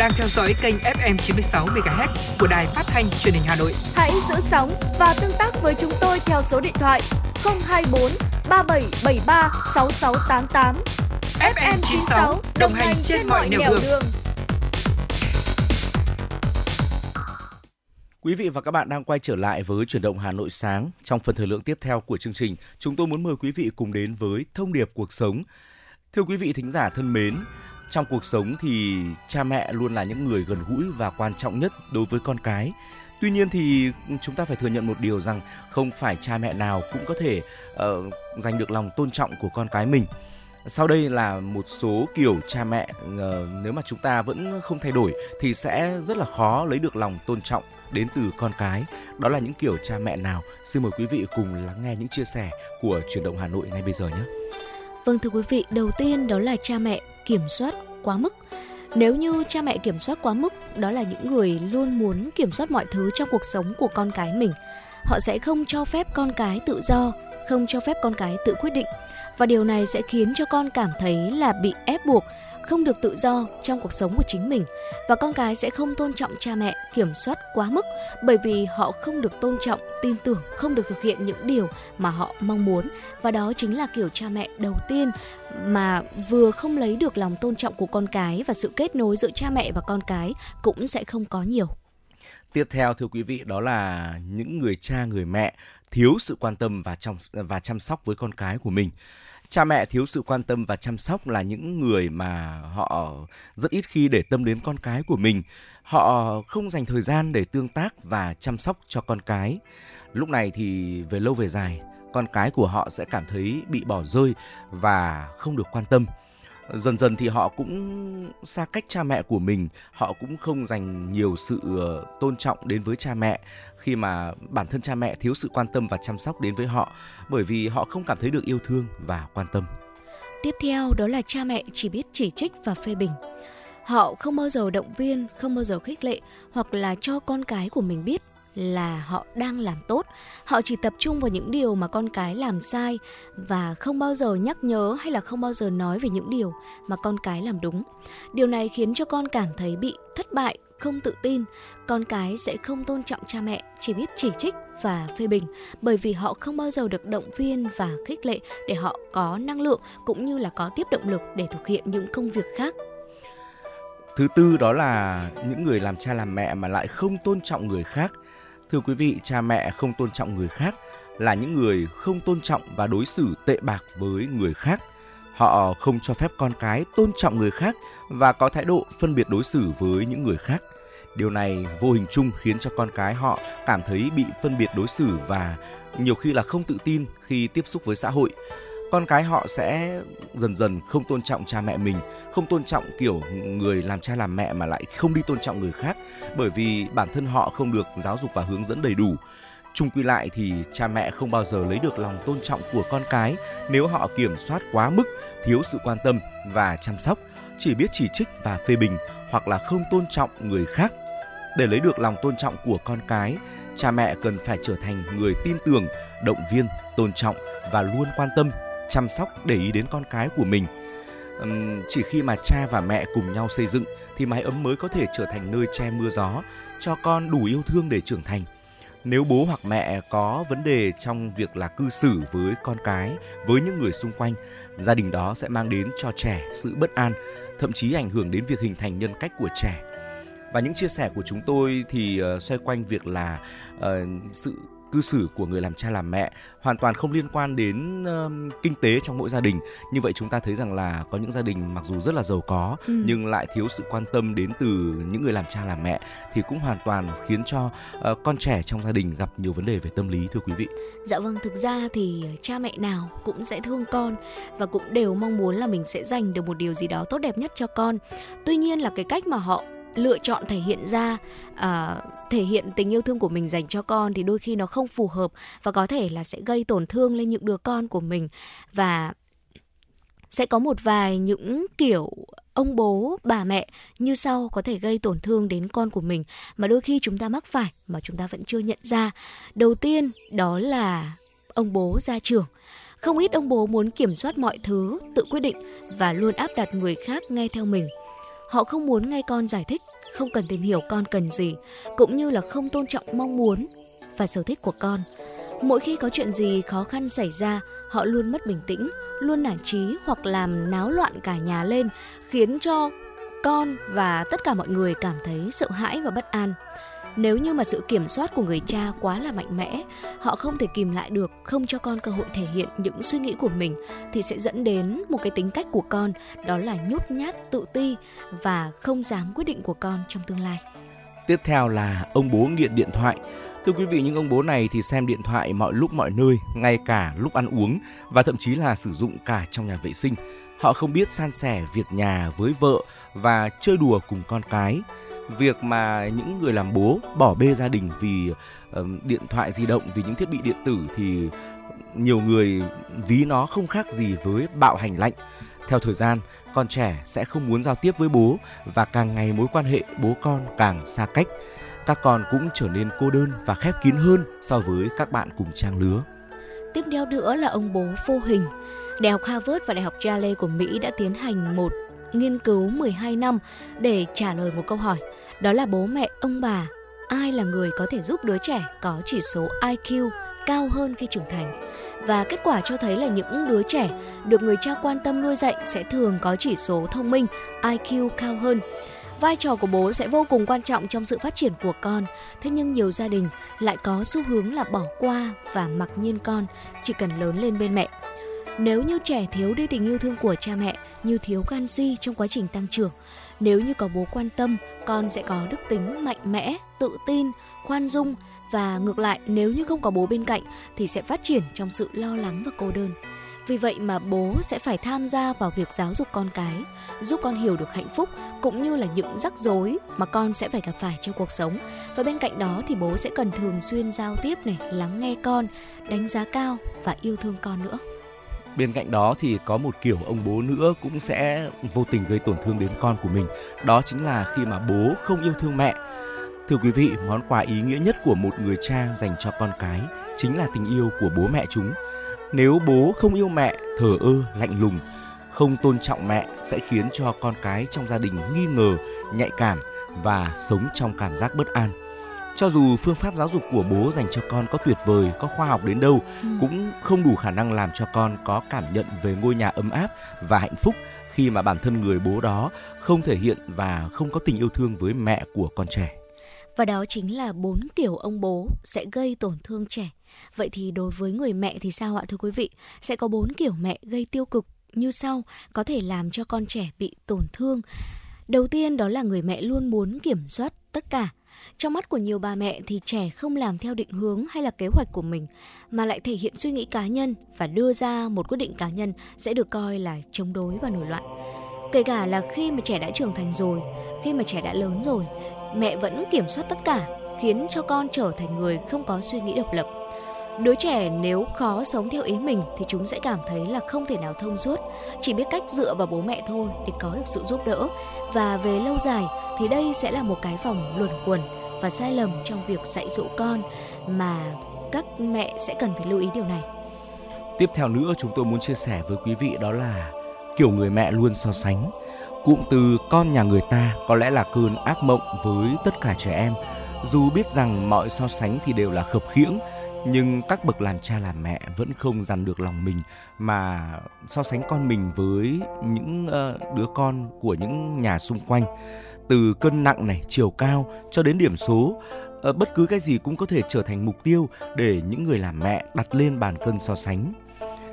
Đang theo dõi kênh FM 96 MHz của đài phát thanh truyền hình Hà Nội. Hãy giữ sóng và tương tác với chúng tôi theo số điện thoại 024 3773 6688. FM 96 đồng hành trên mọi nẻo đường. Quý vị và các bạn đang quay trở lại với chuyển động Hà Nội sáng. Trong phần thời lượng tiếp theo của chương trình, chúng tôi muốn mời quý vị cùng đến với thông điệp cuộc sống. Thưa quý vị thính giả thân mến, trong cuộc sống thì cha mẹ luôn là những người gần gũi và quan trọng nhất đối với con cái. Tuy nhiên thì chúng ta phải thừa nhận một điều rằng không phải cha mẹ nào cũng có thể uh, giành được lòng tôn trọng của con cái mình. Sau đây là một số kiểu cha mẹ uh, nếu mà chúng ta vẫn không thay đổi thì sẽ rất là khó lấy được lòng tôn trọng đến từ con cái. Đó là những kiểu cha mẹ nào? Xin mời quý vị cùng lắng nghe những chia sẻ của chuyển động Hà Nội ngay bây giờ nhé. Vâng thưa quý vị, đầu tiên đó là cha mẹ kiểm soát quá mức. Nếu như cha mẹ kiểm soát quá mức, đó là những người luôn muốn kiểm soát mọi thứ trong cuộc sống của con cái mình. Họ sẽ không cho phép con cái tự do, không cho phép con cái tự quyết định. Và điều này sẽ khiến cho con cảm thấy là bị ép buộc, không được tự do trong cuộc sống của chính mình và con cái sẽ không tôn trọng cha mẹ kiểm soát quá mức bởi vì họ không được tôn trọng, tin tưởng, không được thực hiện những điều mà họ mong muốn và đó chính là kiểu cha mẹ đầu tiên mà vừa không lấy được lòng tôn trọng của con cái và sự kết nối giữa cha mẹ và con cái cũng sẽ không có nhiều Tiếp theo, thưa quý vị, đó là những người cha, người mẹ thiếu sự quan tâm và trong, và chăm sóc với con cái của mình. Cha mẹ thiếu sự quan tâm và chăm sóc là những người mà họ rất ít khi để tâm đến con cái của mình. Họ không dành thời gian để tương tác và chăm sóc cho con cái. Lúc này thì về lâu về dài, con cái của họ sẽ cảm thấy bị bỏ rơi và không được quan tâm dần dần thì họ cũng xa cách cha mẹ của mình. Họ cũng không dành nhiều sự ờ, tôn trọng đến với cha mẹ. Khi mà bản thân cha mẹ thiếu sự quan tâm và chăm sóc đến với họ bởi vì họ không cảm thấy được yêu thương và quan tâm. Tiếp theo đó là cha mẹ chỉ biết chỉ trích và phê bình. Họ không bao giờ động viên, không bao giờ khích lệ hoặc là cho con cái của mình biết là họ đang làm tốt. Họ chỉ tập trung vào những điều mà con cái làm sai và không bao giờ nhắc nhớ hay là không bao giờ nói về những điều mà con cái làm đúng. Điều này khiến cho con cảm thấy bị thất bại, không tự tin. Con cái sẽ không tôn trọng cha mẹ, chỉ biết chỉ trích và phê bình bởi vì họ không bao giờ được động viên và khích lệ để họ có năng lượng cũng như là có tiếp động lực để thực hiện những công việc khác Thứ tư đó là những người làm cha làm mẹ mà lại không tôn trọng người khác. Thưa quý vị, cha mẹ không tôn trọng người khác là những người không tôn trọng và đối xử tệ bạc với người khác. Họ không cho phép con cái tôn trọng người khác và có thái độ phân biệt đối xử với những người khác. Điều này vô hình chung khiến cho con cái họ cảm thấy bị phân biệt đối xử và nhiều khi là không tự tin khi tiếp xúc với xã hội con cái họ sẽ dần dần không tôn trọng cha mẹ mình, không tôn trọng kiểu người làm cha làm mẹ mà lại không đi tôn trọng người khác, bởi vì bản thân họ không được giáo dục và hướng dẫn đầy đủ. Chung quy lại thì cha mẹ không bao giờ lấy được lòng tôn trọng của con cái nếu họ kiểm soát quá mức, thiếu sự quan tâm và chăm sóc, chỉ biết chỉ trích và phê bình hoặc là không tôn trọng người khác. Để lấy được lòng tôn trọng của con cái, cha mẹ cần phải trở thành người tin tưởng, động viên, tôn trọng và luôn quan tâm chăm sóc để ý đến con cái của mình. Chỉ khi mà cha và mẹ cùng nhau xây dựng thì mái ấm mới có thể trở thành nơi che mưa gió cho con đủ yêu thương để trưởng thành. Nếu bố hoặc mẹ có vấn đề trong việc là cư xử với con cái với những người xung quanh gia đình đó sẽ mang đến cho trẻ sự bất an thậm chí ảnh hưởng đến việc hình thành nhân cách của trẻ. Và những chia sẻ của chúng tôi thì ờ, xoay quanh việc là uh, sự cư xử của người làm cha làm mẹ hoàn toàn không liên quan đến uh, kinh tế trong mỗi gia đình. Như vậy chúng ta thấy rằng là có những gia đình mặc dù rất là giàu có ừ. nhưng lại thiếu sự quan tâm đến từ những người làm cha làm mẹ thì cũng hoàn toàn khiến cho uh, con trẻ trong gia đình gặp nhiều vấn đề về tâm lý thưa quý vị. Dạ vâng thực ra thì cha mẹ nào cũng sẽ thương con và cũng đều mong muốn là mình sẽ dành được một điều gì đó tốt đẹp nhất cho con. Tuy nhiên là cái cách mà họ lựa chọn thể hiện ra uh, thể hiện tình yêu thương của mình dành cho con thì đôi khi nó không phù hợp và có thể là sẽ gây tổn thương lên những đứa con của mình. Và sẽ có một vài những kiểu ông bố bà mẹ như sau có thể gây tổn thương đến con của mình mà đôi khi chúng ta mắc phải mà chúng ta vẫn chưa nhận ra. Đầu tiên đó là ông bố gia trưởng không ít ông bố muốn kiểm soát mọi thứ tự quyết định và luôn áp đặt người khác nghe theo mình. Họ không muốn nghe con giải thích, không cần tìm hiểu con cần gì, cũng như là không tôn trọng mong muốn và sở thích của con. Mỗi khi có chuyện gì khó khăn xảy ra, họ luôn mất bình tĩnh, luôn nản trí hoặc làm náo loạn cả nhà lên, khiến cho con và tất cả mọi người cảm thấy sợ hãi và bất an. Nếu như mà sự kiểm soát của người cha quá là mạnh mẽ, họ không thể kìm lại được, không cho con cơ hội thể hiện những suy nghĩ của mình thì sẽ dẫn đến một cái tính cách của con đó là nhút nhát, tự ti và không dám quyết định của con trong tương lai. Tiếp theo là ông bố nghiện điện thoại. Thưa quý vị, những ông bố này thì xem điện thoại mọi lúc mọi nơi, ngay cả lúc ăn uống và thậm chí là sử dụng cả trong nhà vệ sinh. Họ không biết san sẻ việc nhà với vợ và chơi đùa cùng con cái việc mà những người làm bố bỏ bê gia đình vì uh, điện thoại di động vì những thiết bị điện tử thì nhiều người ví nó không khác gì với bạo hành lạnh. Theo thời gian con trẻ sẽ không muốn giao tiếp với bố và càng ngày mối quan hệ bố con càng xa cách. Các con cũng trở nên cô đơn và khép kín hơn so với các bạn cùng trang lứa. Tiếp theo nữa là ông bố vô hình. Đại học Harvard và Đại học Yale của Mỹ đã tiến hành một nghiên cứu 12 năm để trả lời một câu hỏi đó là bố mẹ, ông bà. Ai là người có thể giúp đứa trẻ có chỉ số IQ cao hơn khi trưởng thành? Và kết quả cho thấy là những đứa trẻ được người cha quan tâm nuôi dạy sẽ thường có chỉ số thông minh IQ cao hơn. Vai trò của bố sẽ vô cùng quan trọng trong sự phát triển của con. Thế nhưng nhiều gia đình lại có xu hướng là bỏ qua và mặc nhiên con chỉ cần lớn lên bên mẹ. Nếu như trẻ thiếu đi tình yêu thương của cha mẹ như thiếu canxi trong quá trình tăng trưởng, nếu như có bố quan tâm, con sẽ có đức tính mạnh mẽ, tự tin, khoan dung và ngược lại nếu như không có bố bên cạnh thì sẽ phát triển trong sự lo lắng và cô đơn. Vì vậy mà bố sẽ phải tham gia vào việc giáo dục con cái, giúp con hiểu được hạnh phúc cũng như là những rắc rối mà con sẽ phải gặp phải trong cuộc sống. Và bên cạnh đó thì bố sẽ cần thường xuyên giao tiếp này, lắng nghe con, đánh giá cao và yêu thương con nữa. Bên cạnh đó thì có một kiểu ông bố nữa cũng sẽ vô tình gây tổn thương đến con của mình. Đó chính là khi mà bố không yêu thương mẹ. Thưa quý vị, món quà ý nghĩa nhất của một người cha dành cho con cái chính là tình yêu của bố mẹ chúng. Nếu bố không yêu mẹ, thờ ơ, lạnh lùng, không tôn trọng mẹ sẽ khiến cho con cái trong gia đình nghi ngờ, nhạy cảm và sống trong cảm giác bất an. Cho dù phương pháp giáo dục của bố dành cho con có tuyệt vời, có khoa học đến đâu, ừ. cũng không đủ khả năng làm cho con có cảm nhận về ngôi nhà ấm áp và hạnh phúc khi mà bản thân người bố đó không thể hiện và không có tình yêu thương với mẹ của con trẻ. Và đó chính là bốn kiểu ông bố sẽ gây tổn thương trẻ. Vậy thì đối với người mẹ thì sao ạ thưa quý vị? Sẽ có bốn kiểu mẹ gây tiêu cực như sau, có thể làm cho con trẻ bị tổn thương. Đầu tiên đó là người mẹ luôn muốn kiểm soát tất cả. Trong mắt của nhiều bà mẹ thì trẻ không làm theo định hướng hay là kế hoạch của mình mà lại thể hiện suy nghĩ cá nhân và đưa ra một quyết định cá nhân sẽ được coi là chống đối và nổi loạn. Kể cả là khi mà trẻ đã trưởng thành rồi, khi mà trẻ đã lớn rồi, mẹ vẫn kiểm soát tất cả, khiến cho con trở thành người không có suy nghĩ độc lập Đứa trẻ nếu khó sống theo ý mình thì chúng sẽ cảm thấy là không thể nào thông suốt, chỉ biết cách dựa vào bố mẹ thôi để có được sự giúp đỡ. Và về lâu dài thì đây sẽ là một cái vòng luẩn quẩn và sai lầm trong việc dạy dỗ con mà các mẹ sẽ cần phải lưu ý điều này. Tiếp theo nữa chúng tôi muốn chia sẻ với quý vị đó là kiểu người mẹ luôn so sánh. Cụm từ con nhà người ta có lẽ là cơn ác mộng với tất cả trẻ em. Dù biết rằng mọi so sánh thì đều là khập khiễng, nhưng các bậc làm cha làm mẹ vẫn không dằn được lòng mình, mà so sánh con mình với những ờ, đứa con của những nhà xung quanh. Từ cân nặng này, chiều cao cho đến điểm số ờ, bất cứ cái gì cũng có thể trở thành mục tiêu để những người làm mẹ đặt lên bàn cân so sánh.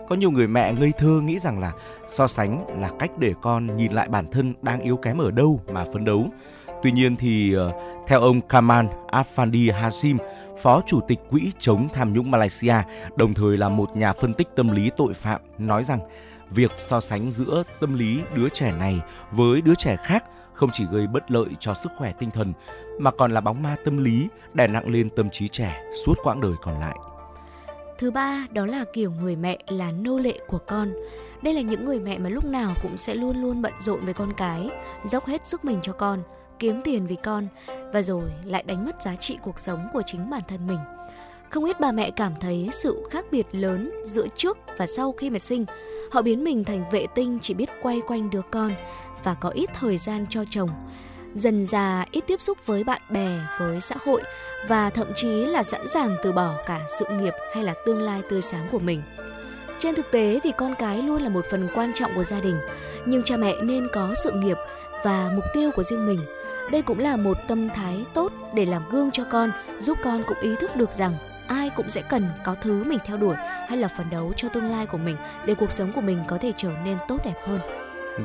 Có nhiều người mẹ ngây thơ nghĩ rằng là so sánh là cách để con nhìn lại bản thân đang yếu kém ở đâu mà phấn đấu. Tuy nhiên thì ờ, theo ông Kamal Afandi Hashim Phó Chủ tịch Quỹ chống tham nhũng Malaysia, đồng thời là một nhà phân tích tâm lý tội phạm, nói rằng việc so sánh giữa tâm lý đứa trẻ này với đứa trẻ khác không chỉ gây bất lợi cho sức khỏe tinh thần mà còn là bóng ma tâm lý đè nặng lên tâm trí trẻ suốt quãng đời còn lại. Thứ ba đó là kiểu người mẹ là nô lệ của con. Đây là những người mẹ mà lúc nào cũng sẽ luôn luôn bận rộn với con cái, dốc hết sức mình cho con kiếm tiền vì con và rồi lại đánh mất giá trị cuộc sống của chính bản thân mình. Không ít bà mẹ cảm thấy sự khác biệt lớn giữa trước và sau khi mà sinh. Họ biến mình thành vệ tinh chỉ biết quay quanh đứa con và có ít thời gian cho chồng. Dần già ít tiếp xúc với bạn bè, với xã hội và thậm chí là sẵn sàng từ bỏ cả sự nghiệp hay là tương lai tươi sáng của mình. Trên thực tế thì con cái luôn là một phần quan trọng của gia đình, nhưng cha mẹ nên có sự nghiệp và mục tiêu của riêng mình – đây cũng là một tâm thái tốt để làm gương cho con, giúp con cũng ý thức được rằng ai cũng sẽ cần có thứ mình theo đuổi hay là phấn đấu cho tương lai của mình để cuộc sống của mình có thể trở nên tốt đẹp hơn.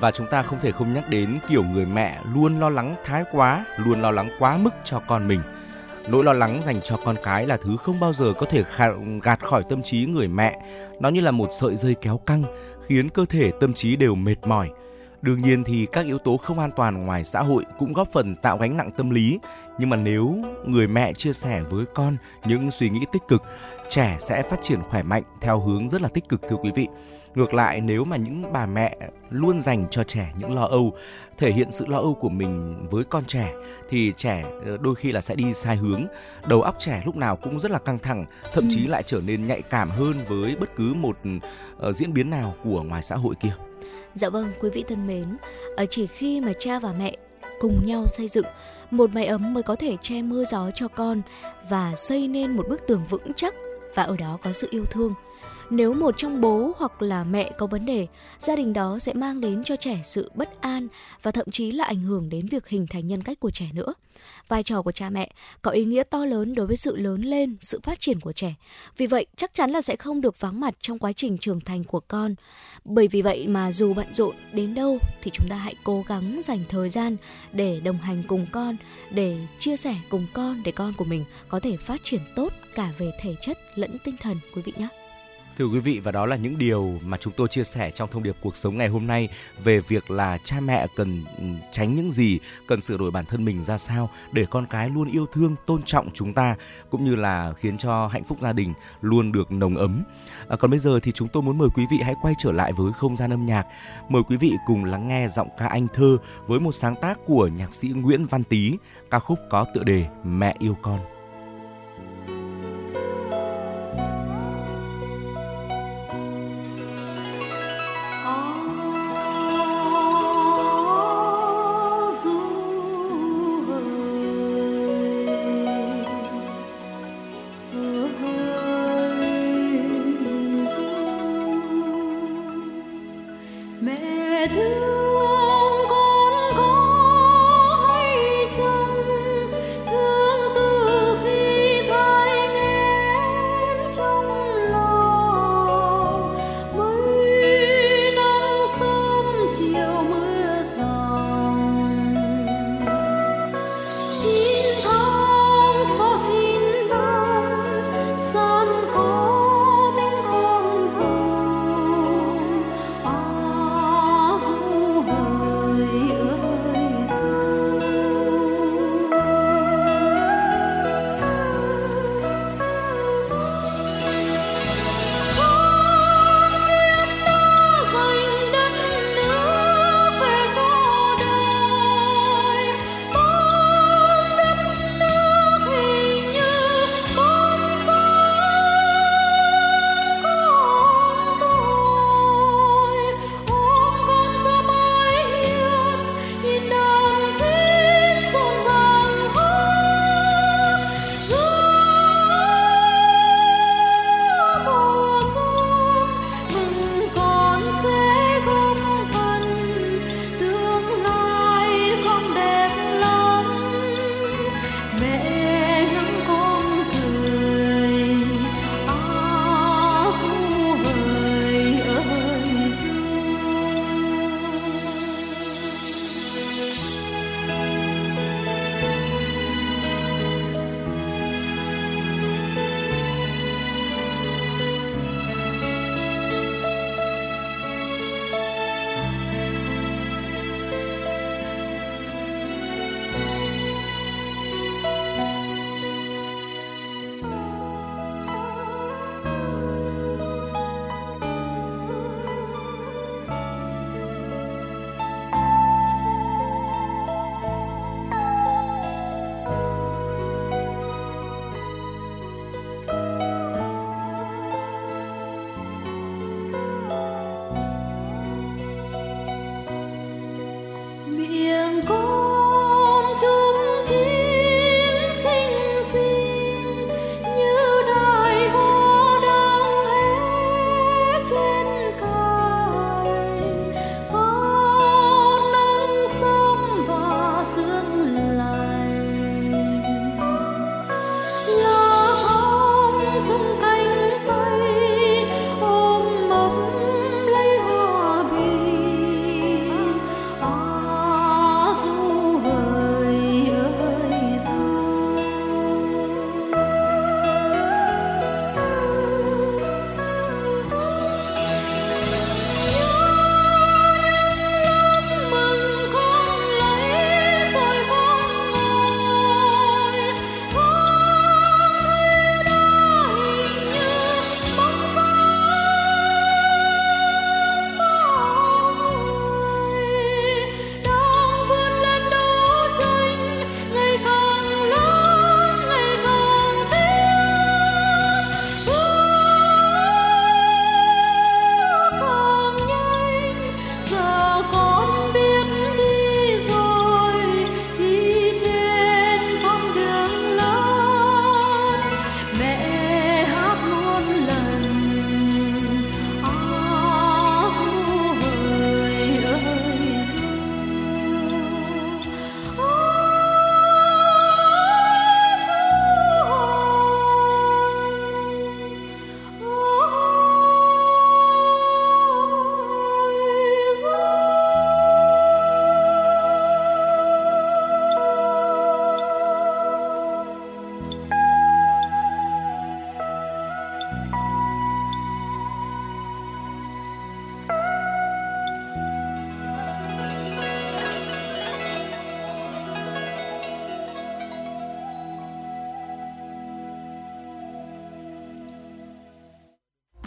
Và chúng ta không thể không nhắc đến kiểu người mẹ luôn lo lắng thái quá, luôn lo lắng quá mức cho con mình. Nỗi lo lắng dành cho con cái là thứ không bao giờ có thể gạt khỏi tâm trí người mẹ. Nó như là một sợi dây kéo căng, khiến cơ thể tâm trí đều mệt mỏi, Đương nhiên thì các yếu tố không an toàn ngoài xã hội cũng góp phần tạo gánh nặng tâm lý, nhưng mà nếu người mẹ chia sẻ với con những suy nghĩ tích cực, trẻ sẽ phát triển khỏe mạnh theo hướng rất là tích cực thưa quý vị. Ngược lại nếu mà những bà mẹ luôn dành cho trẻ những lo âu, thể hiện sự lo âu của mình với con trẻ thì trẻ ờ, đôi khi là sẽ đi sai hướng. Đầu óc trẻ lúc nào cũng rất là căng thẳng, thậm chí ừ. lại trở nên nhạy cảm hơn với bất cứ một uh, diễn biến nào của ngoài xã hội kia. Dạ vâng, quý vị thân mến, ở chỉ khi mà cha và mẹ cùng nhau xây dựng một mái ấm mới có thể che mưa gió cho con và xây nên một bức tường vững chắc và ở đó có sự yêu thương. Nếu một trong bố hoặc là mẹ có vấn đề, gia đình đó sẽ mang đến cho trẻ sự bất an và thậm chí là ảnh hưởng đến việc hình thành nhân cách của trẻ nữa vai trò của cha mẹ có ý nghĩa to lớn đối với sự lớn lên, sự phát triển của trẻ. Vì vậy, chắc chắn là sẽ không được vắng mặt trong quá trình trưởng thành của con. Bởi vì vậy mà dù bận rộn đến đâu thì chúng ta hãy cố gắng dành thời gian để đồng hành cùng con, để chia sẻ cùng con để con của mình có thể phát triển tốt cả về thể chất lẫn tinh thần quý vị nhé. Thưa quý vị và đó là những điều mà chúng tôi chia sẻ trong thông điệp cuộc sống ngày hôm nay về việc là cha mẹ cần ừ, tránh những gì, cần sửa đổi bản thân mình ra sao để con cái luôn yêu thương, tôn trọng chúng ta cũng như là khiến cho hạnh phúc gia đình luôn được nồng ấm. À, còn bây giờ thì chúng tôi muốn mời quý vị hãy quay trở lại với không gian âm nhạc. Mời quý vị cùng lắng nghe giọng ca Anh Thơ với một sáng tác của nhạc sĩ Nguyễn Văn Tý, ca khúc có tựa đề Mẹ yêu con. mẹ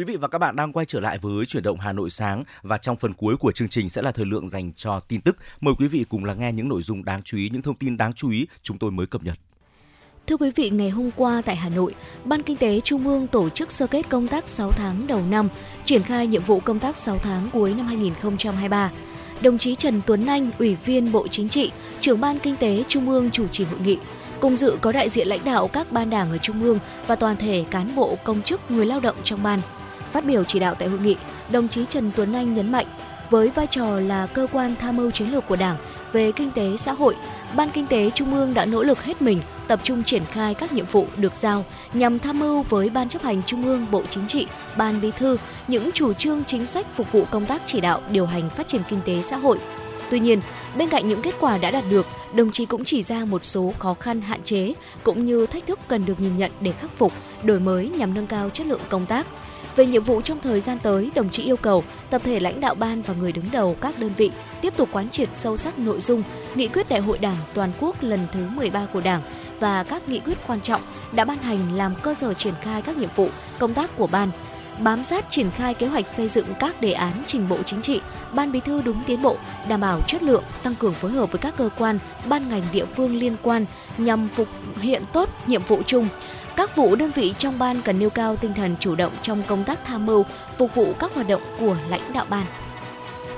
Quý vị và các bạn đang quay trở lại với chuyển động Hà Nội sáng và trong phần cuối của chương trình sẽ là thời lượng dành cho tin tức. Mời quý vị cùng lắng nghe những nội dung đáng chú ý, những thông tin đáng chú ý chúng tôi mới cập nhật. Thưa quý vị, ngày hôm qua tại Hà Nội, Ban Kinh tế Trung ương tổ chức sơ kết công tác 6 tháng đầu năm, triển khai nhiệm vụ công tác 6 tháng cuối năm 2023. Đồng chí Trần Tuấn Anh, Ủy viên Bộ Chính trị, trưởng Ban Kinh tế Trung ương chủ trì hội nghị. Cùng dự có đại diện lãnh đạo các ban đảng ở Trung ương và toàn thể cán bộ công chức người lao động trong ban. Phát biểu chỉ đạo tại hội nghị, đồng chí Trần Tuấn Anh nhấn mạnh, với vai trò là cơ quan tham mưu chiến lược của Đảng về kinh tế xã hội, Ban Kinh tế Trung ương đã nỗ lực hết mình tập trung triển khai các nhiệm vụ được giao nhằm tham mưu với Ban chấp hành Trung ương Bộ Chính trị, Ban Bí thư những chủ trương chính sách phục vụ công tác chỉ đạo điều hành phát triển kinh tế xã hội. Tuy nhiên, bên cạnh những kết quả đã đạt được, đồng chí cũng chỉ ra một số khó khăn hạn chế cũng như thách thức cần được nhìn nhận để khắc phục, đổi mới nhằm nâng cao chất lượng công tác. Về nhiệm vụ trong thời gian tới, đồng chí yêu cầu tập thể lãnh đạo ban và người đứng đầu các đơn vị tiếp tục quán triệt sâu sắc nội dung nghị quyết đại hội Đảng toàn quốc lần thứ 13 của Đảng và các nghị quyết quan trọng đã ban hành làm cơ sở triển khai các nhiệm vụ, công tác của ban, bám sát triển khai kế hoạch xây dựng các đề án trình bộ chính trị, ban bí thư đúng tiến bộ, đảm bảo chất lượng, tăng cường phối hợp với các cơ quan, ban ngành địa phương liên quan nhằm phục hiện tốt nhiệm vụ chung. Các vụ đơn vị trong ban cần nêu cao tinh thần chủ động trong công tác tham mưu, phục vụ các hoạt động của lãnh đạo ban.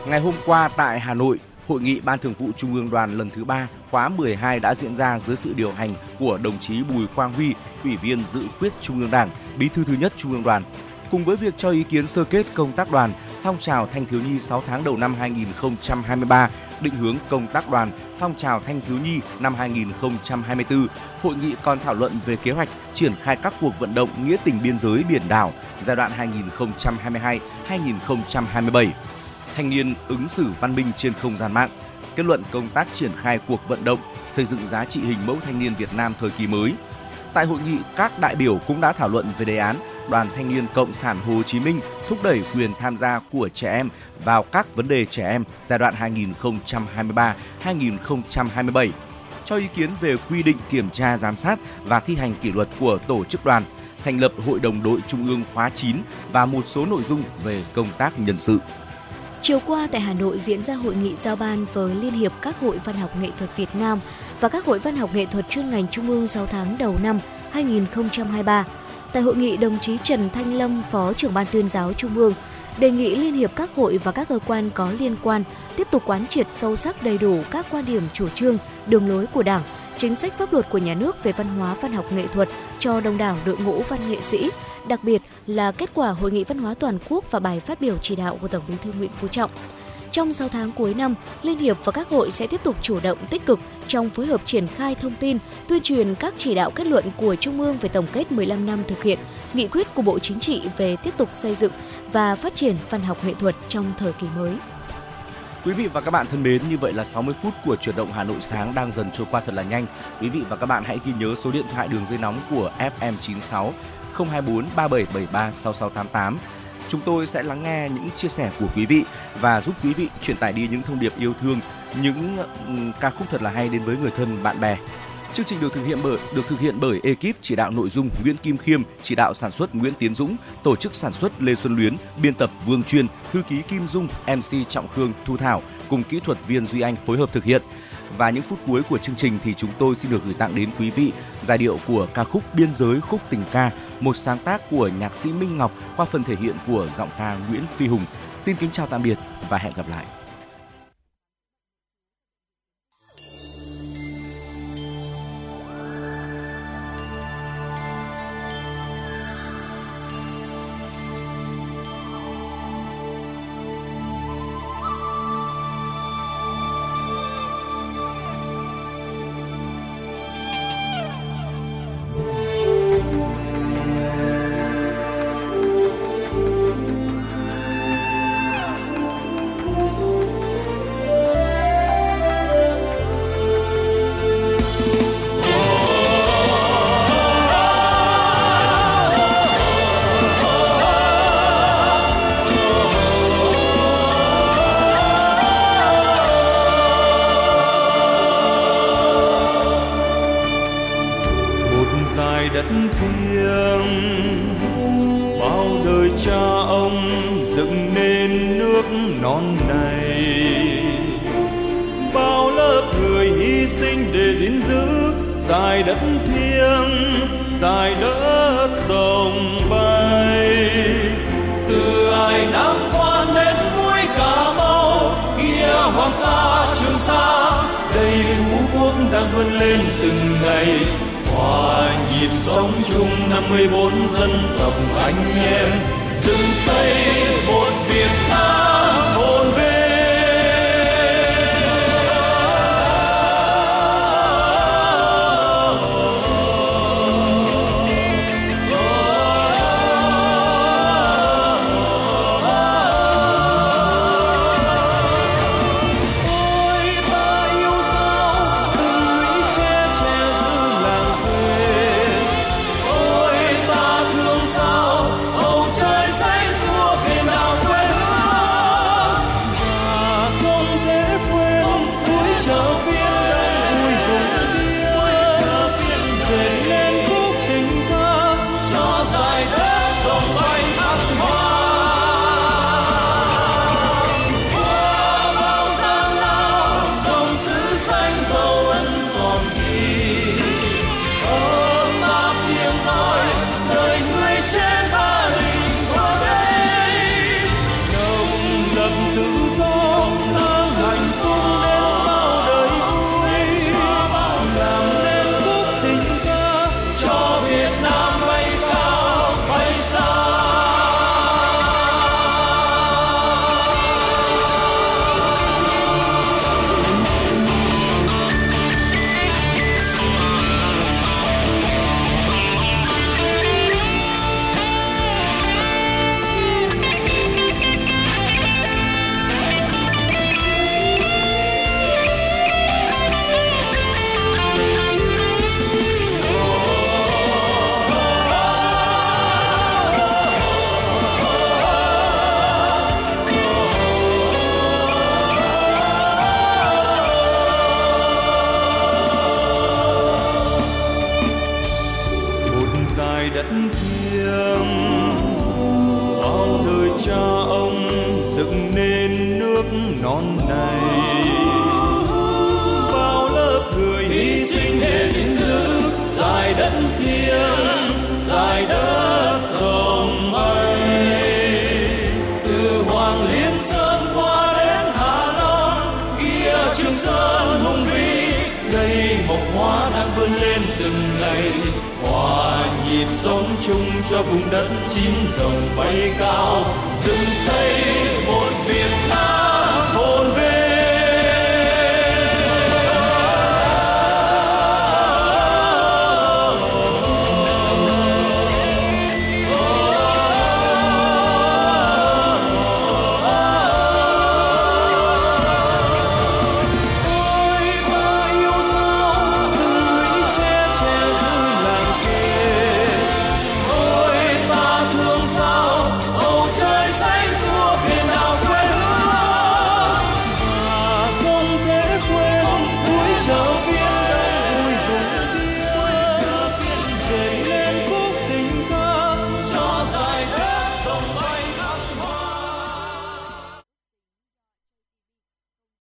Ngày hôm qua tại Hà Nội, Hội nghị Ban Thường vụ Trung ương Đoàn lần thứ 3 khóa 12 đã diễn ra dưới sự điều hành của đồng chí Bùi Quang Huy, Ủy viên dự khuyết Trung ương Đảng, Bí thư thứ nhất Trung ương Đoàn. Cùng với việc cho ý kiến sơ kết công tác đoàn, phong trào thanh thiếu nhi 6 tháng đầu năm 2023, định hướng công tác đoàn, phong trào thanh thiếu nhi năm 2024, hội nghị còn thảo luận về kế hoạch triển khai các cuộc vận động nghĩa tình biên giới biển đảo giai đoạn 2022-2027 thanh niên ứng xử văn minh trên không gian mạng, kết luận công tác triển khai cuộc vận động xây dựng giá trị hình mẫu thanh niên Việt Nam thời kỳ mới. Tại hội nghị, các đại biểu cũng đã thảo luận về đề án Đoàn Thanh niên Cộng sản Hồ Chí Minh thúc đẩy quyền tham gia của trẻ em vào các vấn đề trẻ em giai đoạn 2023-2027, cho ý kiến về quy định kiểm tra giám sát và thi hành kỷ luật của tổ chức đoàn, thành lập Hội đồng đội Trung ương khóa 9 và một số nội dung về công tác nhân sự. Chiều qua tại Hà Nội diễn ra hội nghị giao ban với Liên hiệp các hội văn học nghệ thuật Việt Nam và các hội văn học nghệ thuật chuyên ngành trung ương 6 tháng đầu năm 2023. Tại hội nghị, đồng chí Trần Thanh Lâm, Phó trưởng ban tuyên giáo Trung ương, đề nghị Liên hiệp các hội và các cơ quan có liên quan tiếp tục quán triệt sâu sắc đầy đủ các quan điểm chủ trương, đường lối của Đảng, chính sách pháp luật của nhà nước về văn hóa văn học nghệ thuật cho đông đảo đội ngũ văn nghệ sĩ, đặc biệt là kết quả hội nghị văn hóa toàn quốc và bài phát biểu chỉ đạo của Tổng Bí thư Nguyễn Phú Trọng. Trong 6 tháng cuối năm, Liên hiệp và các hội sẽ tiếp tục chủ động tích cực trong phối hợp triển khai thông tin, tuyên truyền các chỉ đạo kết luận của Trung ương về tổng kết 15 năm thực hiện, nghị quyết của Bộ Chính trị về tiếp tục xây dựng và phát triển văn học nghệ thuật trong thời kỳ mới. Quý vị và các bạn thân mến, như vậy là 60 phút của chuyển động Hà Nội sáng đang dần trôi qua thật là nhanh. Quý vị và các bạn hãy ghi nhớ số điện thoại đường dây nóng của FM96 024 3773 6688. Chúng tôi sẽ lắng nghe những chia sẻ của quý vị và giúp quý vị truyền tải đi những thông điệp yêu thương, những ừ, ca khúc thật là hay đến với người thân bạn bè. Chương trình được thực hiện bởi được thực hiện bởi ekip chỉ đạo nội dung Nguyễn Kim Khiêm, chỉ đạo sản xuất Nguyễn Tiến Dũng, tổ chức sản xuất Lê Xuân Luyến, biên tập Vương Chuyên, thư ký Kim Dung, MC Trọng Khương, Thu Thảo cùng kỹ thuật viên Duy Anh phối hợp thực hiện. Và những phút cuối của chương trình thì chúng tôi xin được gửi tặng đến quý vị giai điệu của ca khúc Biên giới khúc tình ca, một sáng tác của nhạc sĩ Minh Ngọc qua phần thể hiện của giọng ca Nguyễn Phi Hùng. Xin kính chào tạm biệt và hẹn gặp lại. sinh để gìn giữ, dài đất thiêng, dài đất sông bay. Từ ai nam quan đến mũi cà mau, kia hoàng sa, trường sa, đây phú quốc đang vươn lên từng ngày. Hòa nhịp sống chung 54 dân tộc anh em dựng xây một Việt Nam.